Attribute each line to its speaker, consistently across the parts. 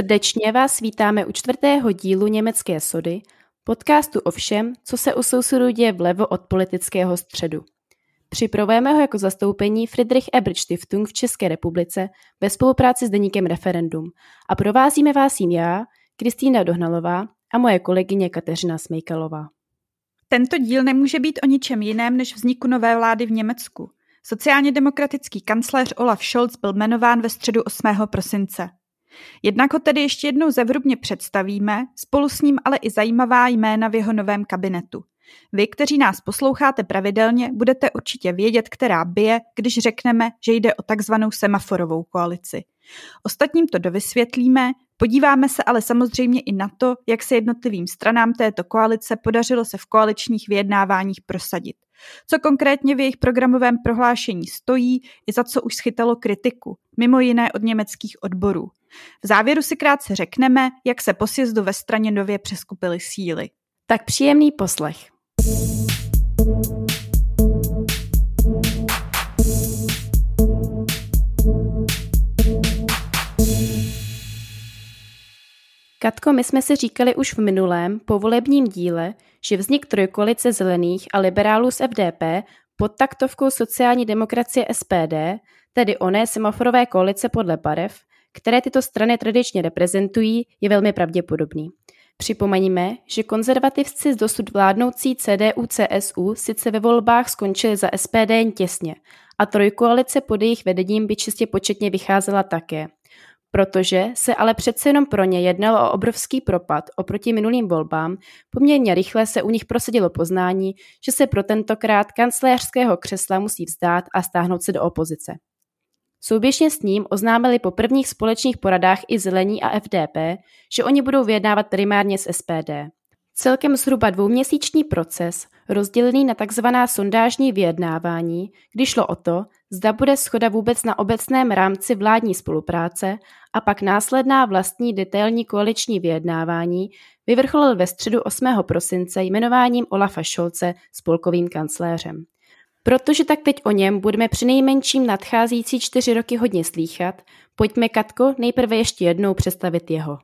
Speaker 1: Srdečně vás vítáme u čtvrtého dílu Německé sody, podcastu o všem, co se u sousedů děje vlevo od politického středu. Připravujeme ho jako zastoupení Friedrich Ebert Stiftung v České republice ve spolupráci s deníkem Referendum a provázíme vás jim já, Kristýna Dohnalová a moje kolegyně Kateřina Smejkalová.
Speaker 2: Tento díl nemůže být o ničem jiném než vzniku nové vlády v Německu. Sociálně demokratický kancléř Olaf Scholz byl jmenován ve středu 8. prosince. Jednak ho tedy ještě jednou zevrubně představíme, spolu s ním ale i zajímavá jména v jeho novém kabinetu. Vy, kteří nás posloucháte pravidelně, budete určitě vědět, která bije, když řekneme, že jde o takzvanou semaforovou koalici. Ostatním to dovysvětlíme, podíváme se ale samozřejmě i na to, jak se jednotlivým stranám této koalice podařilo se v koaličních vyjednáváních prosadit. Co konkrétně v jejich programovém prohlášení stojí i za co už schytalo kritiku, mimo jiné od německých odborů. V závěru si krátce řekneme, jak se po sjezdu ve straně nově přeskupily síly.
Speaker 1: Tak příjemný poslech. Katko, my jsme si říkali už v minulém povolebním díle, že vznik trojkolice zelených a liberálů z FDP pod taktovkou sociální demokracie SPD, tedy oné semaforové koalice podle barev, které tyto strany tradičně reprezentují, je velmi pravděpodobný. Připomeňme, že konzervativci z dosud vládnoucí CDU-CSU sice ve volbách skončili za SPD jen těsně a trojkoalice pod jejich vedením by čistě početně vycházela také. Protože se ale přece jenom pro ně jednalo o obrovský propad oproti minulým volbám, poměrně rychle se u nich prosadilo poznání, že se pro tentokrát kancléřského křesla musí vzdát a stáhnout se do opozice. Souběžně s ním oznámili po prvních společných poradách i Zelení a FDP, že oni budou vyjednávat primárně s SPD. Celkem zhruba dvouměsíční proces, rozdělený na tzv. sondážní vyjednávání, kdy šlo o to, zda bude schoda vůbec na obecném rámci vládní spolupráce a pak následná vlastní detailní koaliční vyjednávání, vyvrcholil ve středu 8. prosince jmenováním Olafa Scholze spolkovým kancléřem. Protože tak teď o něm budeme při nejmenším nadcházející čtyři roky hodně slýchat, pojďme Katko nejprve ještě jednou představit jeho.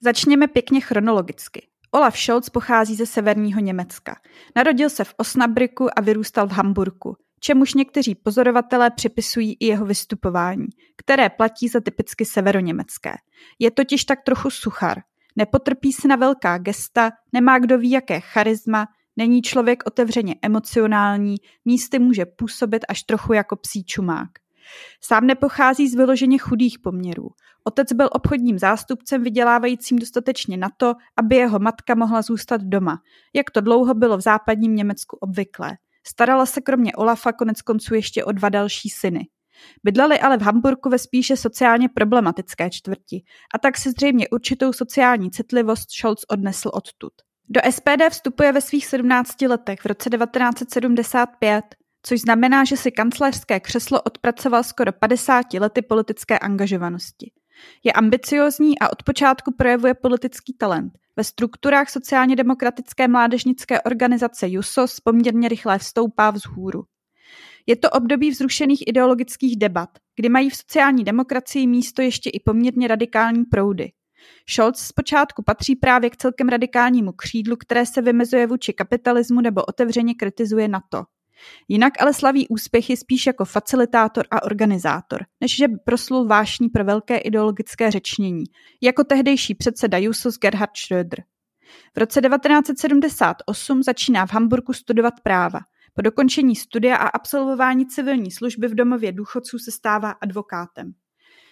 Speaker 2: Začněme pěkně chronologicky. Olaf Scholz pochází ze severního Německa. Narodil se v Osnabriku a vyrůstal v Hamburku, čemuž někteří pozorovatelé připisují i jeho vystupování, které platí za typicky severoněmecké. Je totiž tak trochu suchar. Nepotrpí se na velká gesta, nemá kdo ví jaké charisma, Není člověk otevřeně emocionální, místy může působit až trochu jako psí čumák. Sám nepochází z vyloženě chudých poměrů. Otec byl obchodním zástupcem vydělávajícím dostatečně na to, aby jeho matka mohla zůstat doma, jak to dlouho bylo v západním Německu obvyklé. Starala se kromě Olafa konec konců ještě o dva další syny. Bydleli ale v Hamburku ve spíše sociálně problematické čtvrti a tak si zřejmě určitou sociální citlivost Scholz odnesl odtud. Do SPD vstupuje ve svých 17 letech v roce 1975, což znamená, že si kancléřské křeslo odpracoval skoro 50 lety politické angažovanosti. Je ambiciozní a od počátku projevuje politický talent. Ve strukturách sociálně demokratické mládežnické organizace JUSOS poměrně rychle vstoupá vzhůru. Je to období vzrušených ideologických debat, kdy mají v sociální demokracii místo ještě i poměrně radikální proudy. Scholz zpočátku patří právě k celkem radikálnímu křídlu, které se vymezuje vůči kapitalismu nebo otevřeně kritizuje NATO. Jinak ale slaví úspěchy spíš jako facilitátor a organizátor, než že by proslul vášní pro velké ideologické řečnění, jako tehdejší předseda Jusos Gerhard Schröder. V roce 1978 začíná v Hamburgu studovat práva. Po dokončení studia a absolvování civilní služby v domově důchodců se stává advokátem.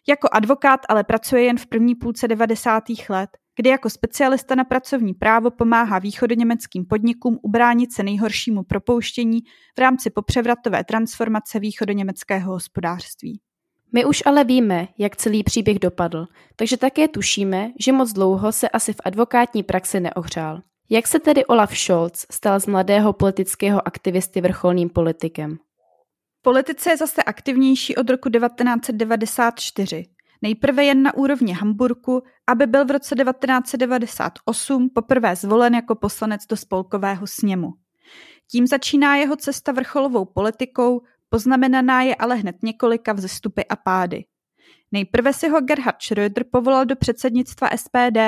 Speaker 2: Jako advokát ale pracuje jen v první půlce 90. let, kdy jako specialista na pracovní právo pomáhá východoněmeckým podnikům ubránit se nejhoršímu propouštění v rámci popřevratové transformace východoněmeckého hospodářství.
Speaker 1: My už ale víme, jak celý příběh dopadl, takže také tušíme, že moc dlouho se asi v advokátní praxi neohřál. Jak se tedy Olaf Scholz stal z mladého politického aktivisty vrcholným politikem?
Speaker 2: politice je zase aktivnější od roku 1994. Nejprve jen na úrovni Hamburku, aby byl v roce 1998 poprvé zvolen jako poslanec do spolkového sněmu. Tím začíná jeho cesta vrcholovou politikou, poznamenaná je ale hned několika vzestupy a pády. Nejprve si ho Gerhard Schröder povolal do předsednictva SPD,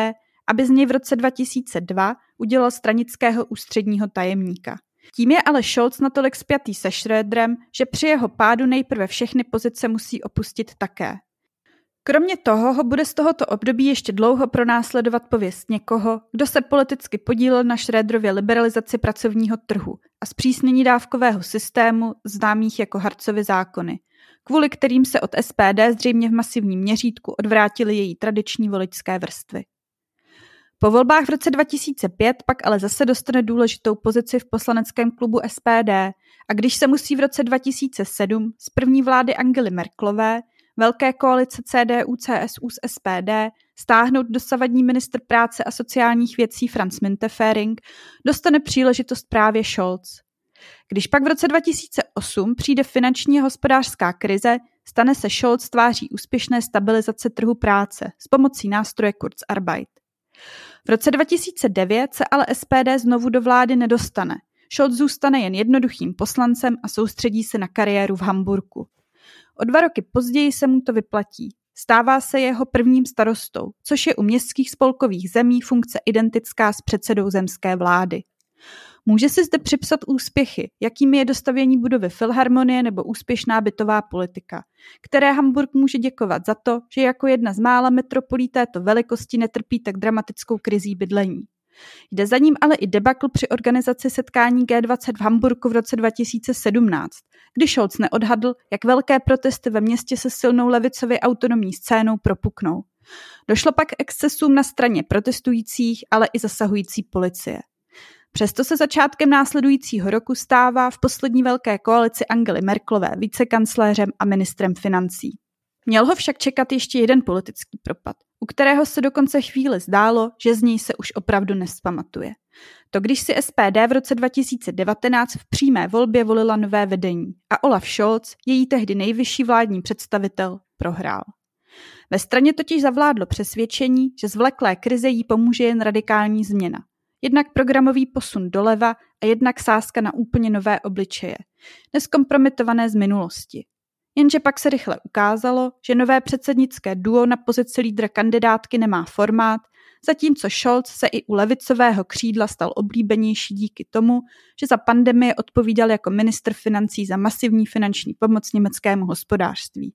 Speaker 2: aby z něj v roce 2002 udělal stranického ústředního tajemníka. Tím je ale Scholz natolik spjatý se Schröderem, že při jeho pádu nejprve všechny pozice musí opustit také. Kromě toho ho bude z tohoto období ještě dlouho pronásledovat pověst někoho, kdo se politicky podílel na Schröderově liberalizaci pracovního trhu a zpřísnění dávkového systému známých jako Harcovy zákony, kvůli kterým se od SPD zřejmě v masivním měřítku odvrátily její tradiční voličské vrstvy. Po volbách v roce 2005 pak ale zase dostane důležitou pozici v poslaneckém klubu SPD a když se musí v roce 2007 z první vlády Angely Merklové, velké koalice CDU, CSU s SPD, stáhnout dosavadní ministr práce a sociálních věcí Franz Müntefering, dostane příležitost právě Scholz. Když pak v roce 2008 přijde finanční a hospodářská krize, stane se Scholz tváří úspěšné stabilizace trhu práce s pomocí nástroje Kurzarbeit. V roce 2009 se ale SPD znovu do vlády nedostane. Scholz zůstane jen jednoduchým poslancem a soustředí se na kariéru v Hamburku. O dva roky později se mu to vyplatí. Stává se jeho prvním starostou, což je u městských spolkových zemí funkce identická s předsedou zemské vlády. Může si zde připsat úspěchy, jakými je dostavění budovy Filharmonie nebo úspěšná bytová politika, které Hamburg může děkovat za to, že jako jedna z mála metropolí této velikosti netrpí tak dramatickou krizí bydlení. Jde za ním ale i debakl při organizaci setkání G20 v Hamburgu v roce 2017, kdy Scholz neodhadl, jak velké protesty ve městě se silnou levicově autonomní scénou propuknou. Došlo pak k excesům na straně protestujících, ale i zasahující policie. Přesto se začátkem následujícího roku stává v poslední velké koalici Angely Merklové vicekancléřem a ministrem financí. Měl ho však čekat ještě jeden politický propad, u kterého se dokonce chvíli zdálo, že z něj se už opravdu nespamatuje. To když si SPD v roce 2019 v přímé volbě volila nové vedení a Olaf Scholz, její tehdy nejvyšší vládní představitel, prohrál. Ve straně totiž zavládlo přesvědčení, že z vleklé krize jí pomůže jen radikální změna – jednak programový posun doleva a jednak sázka na úplně nové obličeje, neskompromitované z minulosti. Jenže pak se rychle ukázalo, že nové předsednické duo na pozici lídra kandidátky nemá formát, zatímco Scholz se i u levicového křídla stal oblíbenější díky tomu, že za pandemie odpovídal jako ministr financí za masivní finanční pomoc německému hospodářství.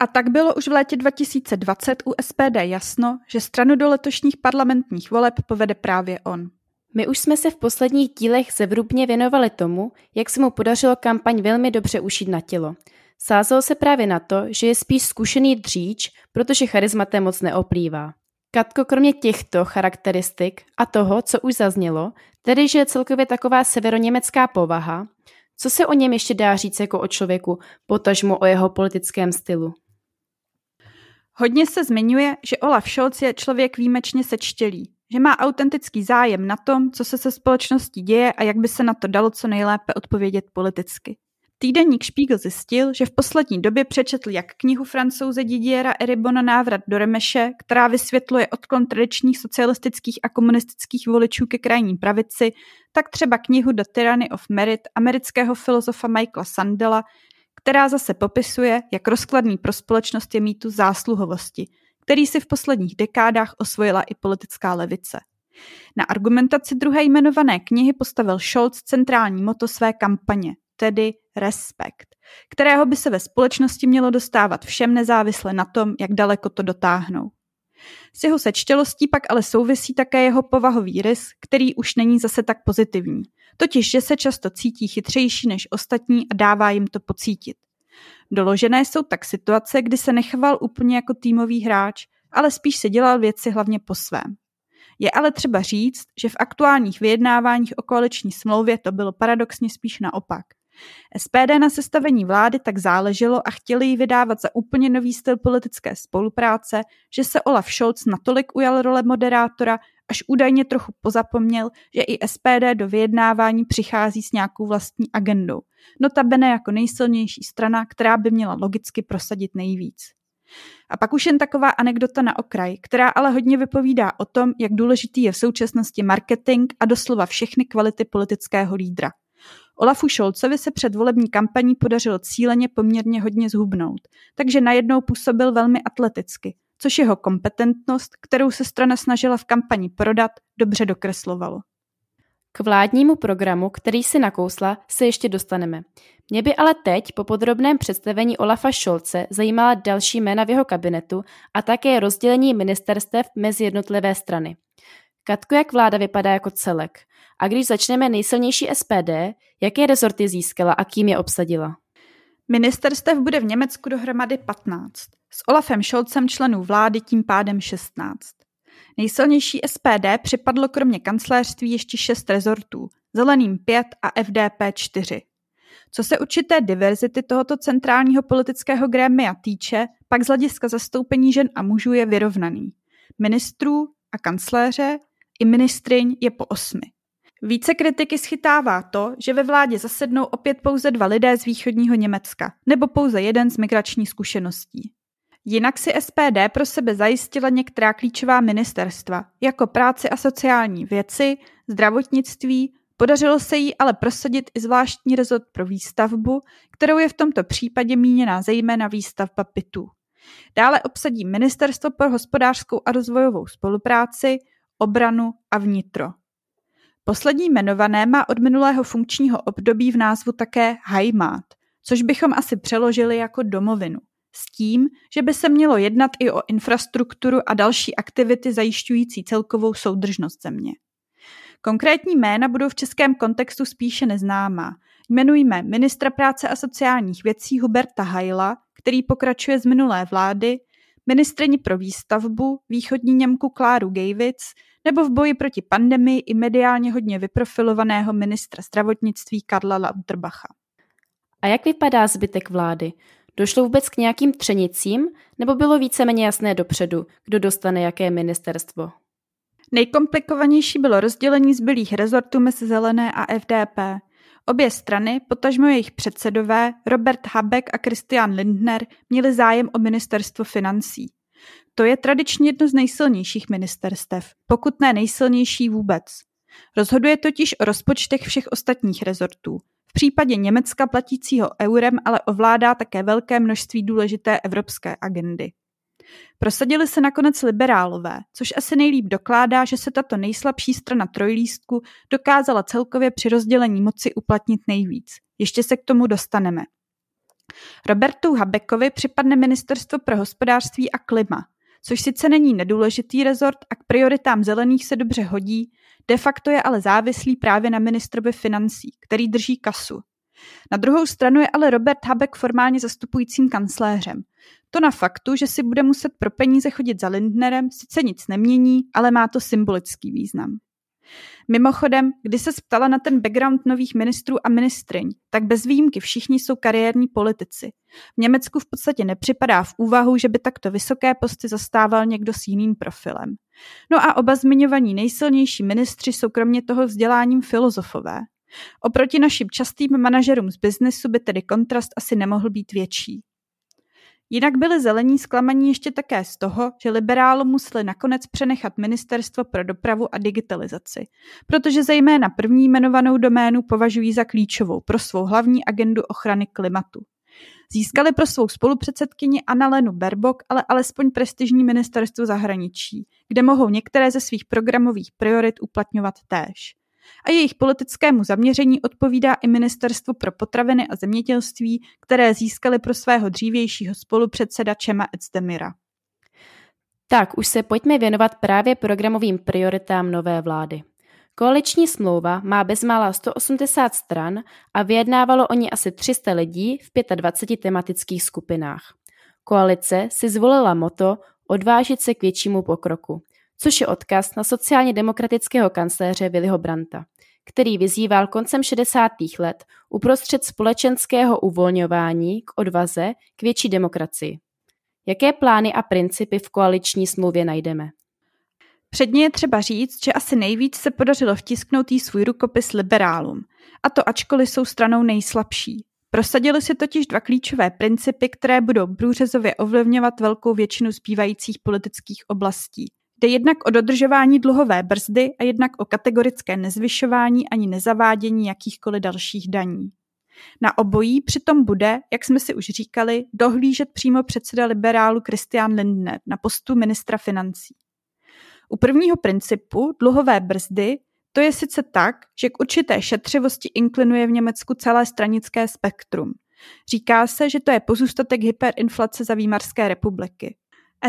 Speaker 2: A tak bylo už v létě 2020 u SPD jasno, že stranu do letošních parlamentních voleb povede právě on.
Speaker 1: My už jsme se v posledních dílech zevrubně věnovali tomu, jak se mu podařilo kampaň velmi dobře ušít na tělo. Sázelo se právě na to, že je spíš zkušený dříč, protože charizmatem moc neoplývá. Katko kromě těchto charakteristik a toho, co už zaznělo, tedy že je celkově taková severoněmecká povaha, co se o něm ještě dá říct jako o člověku, potažmo o jeho politickém stylu?
Speaker 2: Hodně se zmiňuje, že Olaf Scholz je člověk výjimečně sečtělý, že má autentický zájem na tom, co se se společností děje a jak by se na to dalo co nejlépe odpovědět politicky. Týdeník Spiegel zjistil, že v poslední době přečetl jak knihu francouze Didiera Eribona Návrat do Remeše, která vysvětluje odklon tradičních socialistických a komunistických voličů ke krajní pravici, tak třeba knihu The Tyranny of Merit amerického filozofa Michaela Sandela, která zase popisuje, jak rozkladný pro společnost je mýtu zásluhovosti, který si v posledních dekádách osvojila i politická levice. Na argumentaci druhé jmenované knihy postavil Scholz centrální moto své kampaně tedy respekt, kterého by se ve společnosti mělo dostávat všem nezávisle na tom, jak daleko to dotáhnou. S jeho sečtělostí pak ale souvisí také jeho povahový rys, který už není zase tak pozitivní, totiž že se často cítí chytřejší než ostatní a dává jim to pocítit. Doložené jsou tak situace, kdy se nechoval úplně jako týmový hráč, ale spíš si dělal věci hlavně po svém. Je ale třeba říct, že v aktuálních vyjednáváních o koaliční smlouvě to bylo paradoxně spíš naopak. SPD na sestavení vlády tak záleželo a chtěli ji vydávat za úplně nový styl politické spolupráce, že se Olaf Scholz natolik ujal role moderátora, až údajně trochu pozapomněl, že i SPD do vyjednávání přichází s nějakou vlastní agendou. Notabene jako nejsilnější strana, která by měla logicky prosadit nejvíc. A pak už jen taková anekdota na okraj, která ale hodně vypovídá o tom, jak důležitý je v současnosti marketing a doslova všechny kvality politického lídra. Olafu Šolcovi se před volební kampaní podařilo cíleně poměrně hodně zhubnout, takže najednou působil velmi atleticky, což jeho kompetentnost, kterou se strana snažila v kampani prodat, dobře dokreslovalo.
Speaker 1: K vládnímu programu, který si nakousla, se ještě dostaneme. Mě by ale teď po podrobném představení Olafa Šolce zajímala další jména v jeho kabinetu a také rozdělení ministerstev mezi jednotlivé strany. Katko, jak vláda vypadá jako celek? A když začneme nejsilnější SPD, jaké rezorty získala a kým je obsadila?
Speaker 2: Ministerstev bude v Německu dohromady 15. S Olafem Scholzem členů vlády tím pádem 16. Nejsilnější SPD připadlo kromě kancléřství ještě šest rezortů, zeleným pět a FDP čtyři. Co se určité diverzity tohoto centrálního politického grémia týče, pak z hlediska zastoupení žen a mužů je vyrovnaný. Ministrů a kancléře i ministryň je po osmi. Více kritiky schytává to, že ve vládě zasednou opět pouze dva lidé z východního Německa, nebo pouze jeden z migrační zkušeností. Jinak si SPD pro sebe zajistila některá klíčová ministerstva, jako práci a sociální věci, zdravotnictví, podařilo se jí ale prosadit i zvláštní rezort pro výstavbu, kterou je v tomto případě míněná zejména výstavba bytů. Dále obsadí Ministerstvo pro hospodářskou a rozvojovou spolupráci, obranu a vnitro. Poslední jmenované má od minulého funkčního období v názvu také Heimat, což bychom asi přeložili jako domovinu s tím, že by se mělo jednat i o infrastrukturu a další aktivity zajišťující celkovou soudržnost země. Konkrétní jména budou v českém kontextu spíše neznámá. Jmenujme ministra práce a sociálních věcí Huberta Hajla, který pokračuje z minulé vlády, ministreni pro výstavbu, východní Němku Kláru Gejvic, nebo v boji proti pandemii i mediálně hodně vyprofilovaného ministra zdravotnictví Karla Lauterbacha.
Speaker 1: A jak vypadá zbytek vlády? Došlo vůbec k nějakým třenicím, nebo bylo víceméně jasné dopředu, kdo dostane jaké ministerstvo?
Speaker 2: Nejkomplikovanější bylo rozdělení zbylých rezortů mezi Zelené a FDP. Obě strany, potažmo jejich předsedové, Robert Habeck a Christian Lindner, měli zájem o ministerstvo financí. To je tradičně jedno z nejsilnějších ministerstev, pokud ne nejsilnější vůbec. Rozhoduje totiž o rozpočtech všech ostatních rezortů. V případě Německa platícího eurem ale ovládá také velké množství důležité evropské agendy. Prosadili se nakonec liberálové, což asi nejlíp dokládá, že se tato nejslabší strana trojlístku dokázala celkově při rozdělení moci uplatnit nejvíc. Ještě se k tomu dostaneme. Robertu Habeckovi připadne Ministerstvo pro hospodářství a klima, což sice není nedůležitý rezort a k prioritám zelených se dobře hodí, de facto je ale závislý právě na ministrovi financí, který drží kasu. Na druhou stranu je ale Robert Habeck formálně zastupujícím kancléřem. To na faktu, že si bude muset pro peníze chodit za Lindnerem, sice nic nemění, ale má to symbolický význam. Mimochodem, když se ptala na ten background nových ministrů a ministryň, tak bez výjimky všichni jsou kariérní politici. V Německu v podstatě nepřipadá v úvahu, že by takto vysoké posty zastával někdo s jiným profilem. No a oba zmiňovaní nejsilnější ministři jsou kromě toho vzděláním filozofové. Oproti našim častým manažerům z biznesu by tedy kontrast asi nemohl být větší. Jinak byli zelení zklamaní ještě také z toho, že liberálům museli nakonec přenechat Ministerstvo pro dopravu a digitalizaci, protože zejména první jmenovanou doménu považují za klíčovou pro svou hlavní agendu ochrany klimatu. Získali pro svou spolupředsedkyni Annalenu Berbok ale alespoň prestižní ministerstvo zahraničí, kde mohou některé ze svých programových priorit uplatňovat též a jejich politickému zaměření odpovídá i Ministerstvo pro potraviny a zemědělství, které získali pro svého dřívějšího spolupředseda Čema Ecdemira.
Speaker 1: Tak už se pojďme věnovat právě programovým prioritám nové vlády. Koaliční smlouva má bezmála 180 stran a vyjednávalo o ní asi 300 lidí v 25 tematických skupinách. Koalice si zvolila moto odvážit se k většímu pokroku což je odkaz na sociálně demokratického kancléře Willyho Branta, který vyzýval koncem 60. let uprostřed společenského uvolňování k odvaze k větší demokracii. Jaké plány a principy v koaliční smlouvě najdeme?
Speaker 2: Předně je třeba říct, že asi nejvíc se podařilo vtisknout jí svůj rukopis liberálům, a to ačkoliv jsou stranou nejslabší. Prosadili si totiž dva klíčové principy, které budou průřezově ovlivňovat velkou většinu zbývajících politických oblastí. Jde jednak o dodržování dluhové brzdy a jednak o kategorické nezvyšování ani nezavádění jakýchkoliv dalších daní. Na obojí přitom bude, jak jsme si už říkali, dohlížet přímo předseda liberálu Christian Lindner na postu ministra financí. U prvního principu dluhové brzdy to je sice tak, že k určité šetřivosti inklinuje v Německu celé stranické spektrum. Říká se, že to je pozůstatek hyperinflace za Výmarské republiky.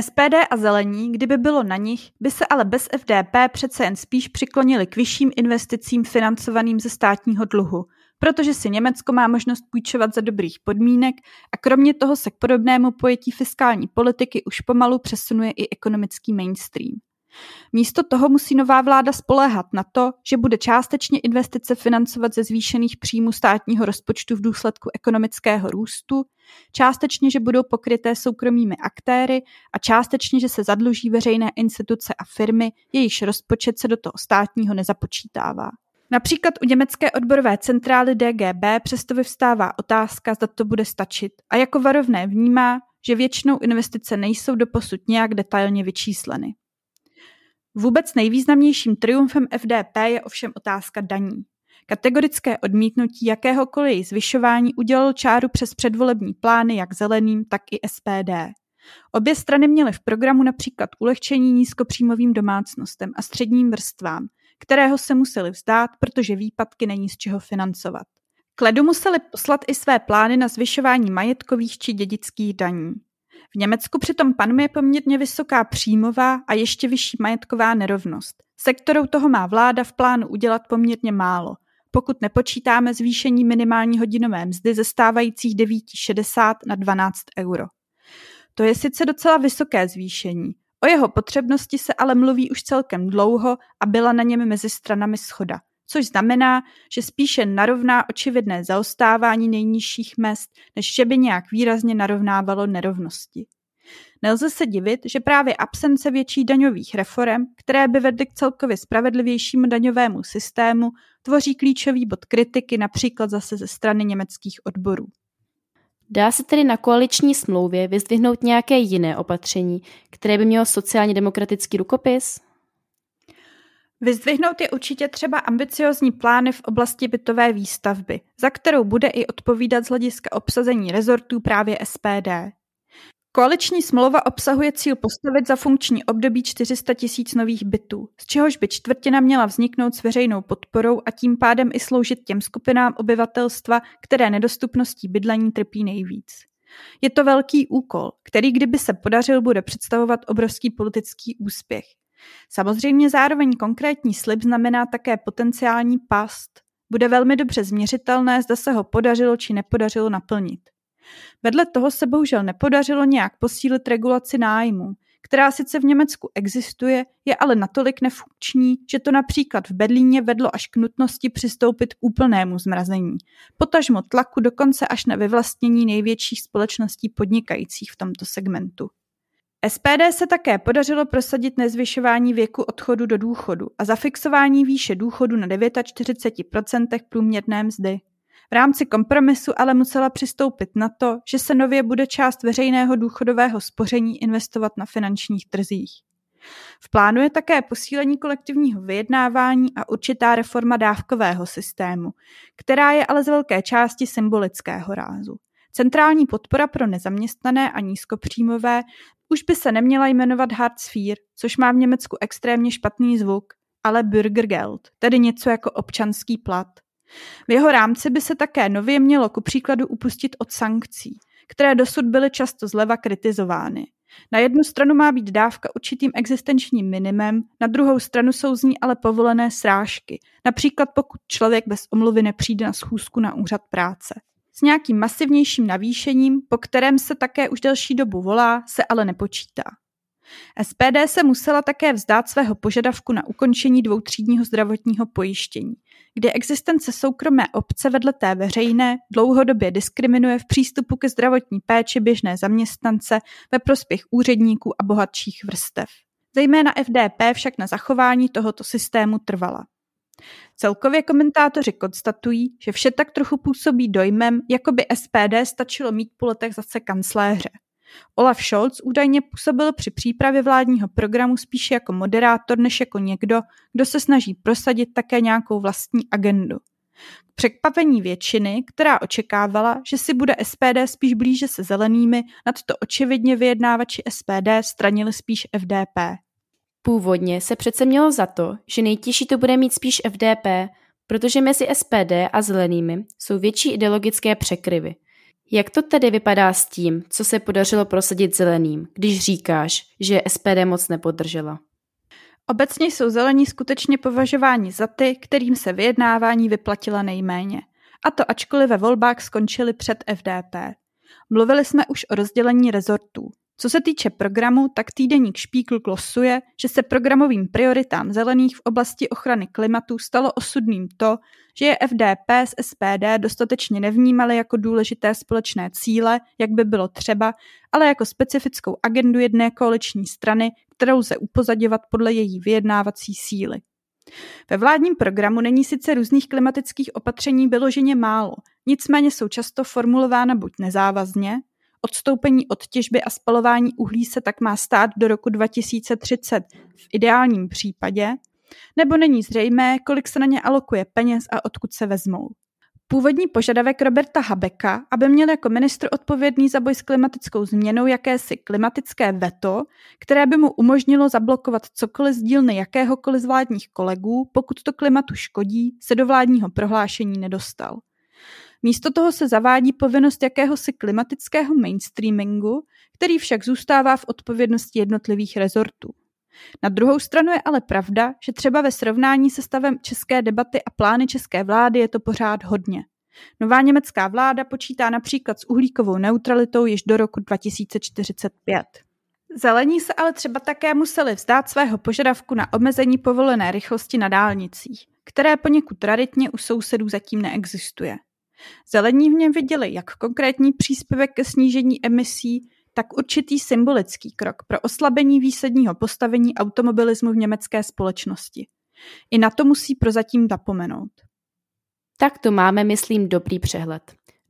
Speaker 2: SPD a zelení, kdyby bylo na nich, by se ale bez FDP přece jen spíš přiklonili k vyšším investicím financovaným ze státního dluhu, protože si Německo má možnost půjčovat za dobrých podmínek a kromě toho se k podobnému pojetí fiskální politiky už pomalu přesunuje i ekonomický mainstream. Místo toho musí nová vláda spoléhat na to, že bude částečně investice financovat ze zvýšených příjmů státního rozpočtu v důsledku ekonomického růstu, částečně, že budou pokryté soukromými aktéry a částečně, že se zadluží veřejné instituce a firmy, jejichž rozpočet se do toho státního nezapočítává. Například u německé odborové centrály DGB přesto vyvstává otázka, zda to bude stačit a jako varovné vnímá, že většinou investice nejsou doposud nějak detailně vyčísleny. Vůbec nejvýznamnějším triumfem FDP je ovšem otázka daní. Kategorické odmítnutí jakéhokoliv zvyšování udělalo čáru přes předvolební plány jak zeleným, tak i SPD. Obě strany měly v programu například ulehčení nízkopříjmovým domácnostem a středním vrstvám, kterého se museli vzdát, protože výpadky není z čeho financovat. Kledu museli poslat i své plány na zvyšování majetkových či dědických daní. V Německu přitom panuje poměrně vysoká příjmová a ještě vyšší majetková nerovnost, se kterou toho má vláda v plánu udělat poměrně málo, pokud nepočítáme zvýšení minimální hodinové mzdy ze stávajících 9,60 na 12 euro. To je sice docela vysoké zvýšení, o jeho potřebnosti se ale mluví už celkem dlouho a byla na něm mezi stranami schoda – což znamená, že spíše narovná očividné zaostávání nejnižších mest, než že by nějak výrazně narovnávalo nerovnosti. Nelze se divit, že právě absence větší daňových reform, které by vedly k celkově spravedlivějšímu daňovému systému, tvoří klíčový bod kritiky například zase ze strany německých odborů.
Speaker 1: Dá se tedy na koaliční smlouvě vyzdvihnout nějaké jiné opatření, které by mělo sociálně demokratický rukopis?
Speaker 2: Vyzdvihnout je určitě třeba ambiciozní plány v oblasti bytové výstavby, za kterou bude i odpovídat z hlediska obsazení rezortů právě SPD. Koaliční smlouva obsahuje cíl postavit za funkční období 400 tisíc nových bytů, z čehož by čtvrtina měla vzniknout s veřejnou podporou a tím pádem i sloužit těm skupinám obyvatelstva, které nedostupností bydlení trpí nejvíc. Je to velký úkol, který kdyby se podařil, bude představovat obrovský politický úspěch. Samozřejmě zároveň konkrétní slib znamená také potenciální past. Bude velmi dobře změřitelné, zda se ho podařilo či nepodařilo naplnit. Vedle toho se bohužel nepodařilo nějak posílit regulaci nájmu, která sice v Německu existuje, je ale natolik nefunkční, že to například v Berlíně vedlo až k nutnosti přistoupit k úplnému zmrazení. Potažmo tlaku dokonce až na vyvlastnění největších společností podnikajících v tomto segmentu. SPD se také podařilo prosadit nezvyšování věku odchodu do důchodu a zafixování výše důchodu na 49% průměrné mzdy. V rámci kompromisu ale musela přistoupit na to, že se nově bude část veřejného důchodového spoření investovat na finančních trzích. V plánu je také posílení kolektivního vyjednávání a určitá reforma dávkového systému, která je ale z velké části symbolického rázu. Centrální podpora pro nezaměstnané a nízkopříjmové už by se neměla jmenovat Hartz IV, což má v Německu extrémně špatný zvuk, ale Bürgergeld, tedy něco jako občanský plat. V jeho rámci by se také nově mělo ku příkladu upustit od sankcí, které dosud byly často zleva kritizovány. Na jednu stranu má být dávka určitým existenčním minimem, na druhou stranu jsou z ní ale povolené srážky, například pokud člověk bez omluvy nepřijde na schůzku na úřad práce. S nějakým masivnějším navýšením, po kterém se také už delší dobu volá, se ale nepočítá. SPD se musela také vzdát svého požadavku na ukončení dvoutřídního zdravotního pojištění, kde existence soukromé obce vedle té veřejné dlouhodobě diskriminuje v přístupu ke zdravotní péči běžné zaměstnance ve prospěch úředníků a bohatších vrstev. Zejména FDP však na zachování tohoto systému trvala. Celkově komentátoři konstatují, že vše tak trochu působí dojmem, jako by SPD stačilo mít po letech zase kancléře. Olaf Scholz údajně působil při přípravě vládního programu spíše jako moderátor než jako někdo, kdo se snaží prosadit také nějakou vlastní agendu. K překvapení většiny, která očekávala, že si bude SPD spíš blíže se zelenými, nad to očividně vyjednávači SPD stranili spíš FDP.
Speaker 1: Původně se přece mělo za to, že nejtěžší to bude mít spíš FDP, protože mezi SPD a zelenými jsou větší ideologické překryvy. Jak to tedy vypadá s tím, co se podařilo prosadit zeleným, když říkáš, že SPD moc nepodržela?
Speaker 2: Obecně jsou zelení skutečně považováni za ty, kterým se vyjednávání vyplatila nejméně. A to ačkoliv ve volbách skončili před FDP. Mluvili jsme už o rozdělení rezortů. Co se týče programu, tak týdeník Špíkl glosuje, že se programovým prioritám zelených v oblasti ochrany klimatu stalo osudným to, že je FDP s SPD dostatečně nevnímali jako důležité společné cíle, jak by bylo třeba, ale jako specifickou agendu jedné koaliční strany, kterou lze upozadovat podle její vyjednávací síly. Ve vládním programu není sice různých klimatických opatření vyloženě málo, nicméně jsou často formulována buď nezávazně, Odstoupení od těžby a spalování uhlí se tak má stát do roku 2030 v ideálním případě, nebo není zřejmé, kolik se na ně alokuje peněz a odkud se vezmou. Původní požadavek Roberta Habeka, aby měl jako ministr odpovědný za boj s klimatickou změnou jakési klimatické veto, které by mu umožnilo zablokovat cokoliv z dílny jakéhokoliv z vládních kolegů, pokud to klimatu škodí, se do vládního prohlášení nedostal. Místo toho se zavádí povinnost jakéhosi klimatického mainstreamingu, který však zůstává v odpovědnosti jednotlivých rezortů. Na druhou stranu je ale pravda, že třeba ve srovnání se stavem české debaty a plány české vlády je to pořád hodně. Nová německá vláda počítá například s uhlíkovou neutralitou již do roku 2045. Zelení se ale třeba také museli vzdát svého požadavku na omezení povolené rychlosti na dálnicích, které poněkud raditně u sousedů zatím neexistuje. Zelení v něm viděli jak konkrétní příspěvek ke snížení emisí, tak určitý symbolický krok pro oslabení výsadního postavení automobilismu v německé společnosti. I na to musí prozatím zapomenout.
Speaker 1: Tak to máme, myslím, dobrý přehled.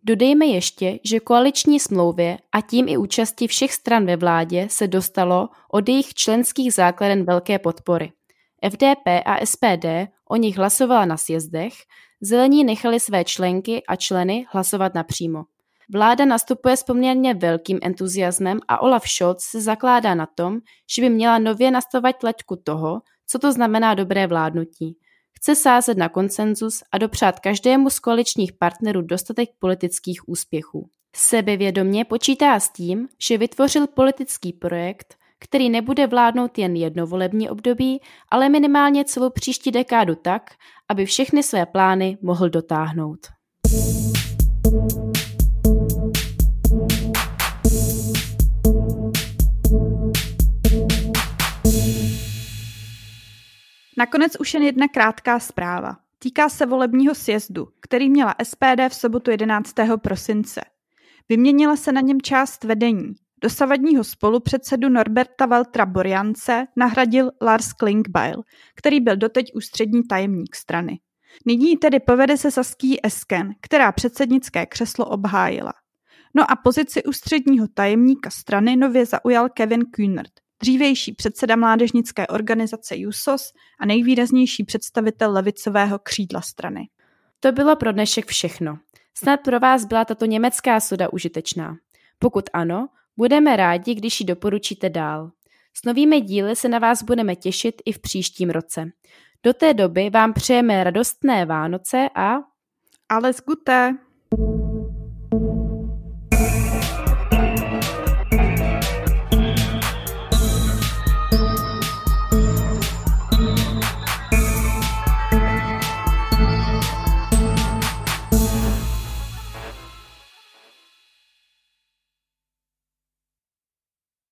Speaker 1: Dodejme ještě, že koaliční smlouvě a tím i účasti všech stran ve vládě se dostalo od jejich členských základen velké podpory. FDP a SPD o nich hlasovala na sjezdech, zelení nechali své členky a členy hlasovat napřímo. Vláda nastupuje s poměrně velkým entuziasmem a Olaf Scholz se zakládá na tom, že by měla nově nastavovat leťku toho, co to znamená dobré vládnutí. Chce sázet na konsenzus a dopřát každému z koaličních partnerů dostatek politických úspěchů. Sebevědomně počítá s tím, že vytvořil politický projekt, který nebude vládnout jen jedno volební období, ale minimálně celou příští dekádu tak, aby všechny své plány mohl dotáhnout.
Speaker 2: Nakonec už jen jedna krátká zpráva. Týká se volebního sjezdu, který měla SPD v sobotu 11. prosince. Vyměnila se na něm část vedení. Dosavadního spolupředsedu Norberta Valtra Borjance nahradil Lars Klinkbeil, který byl doteď ústřední tajemník strany. Nyní tedy povede se Saský Esken, která předsednické křeslo obhájila. No a pozici ústředního tajemníka strany nově zaujal Kevin Kühnert, dřívější předseda mládežnické organizace JUSOS a nejvýraznější představitel levicového křídla strany.
Speaker 1: To bylo pro dnešek všechno. Snad pro vás byla tato německá soda užitečná. Pokud ano, budeme rádi, když ji doporučíte dál. S novými díly se na vás budeme těšit i v příštím roce. Do té doby vám přejeme radostné Vánoce a
Speaker 2: alles Gute!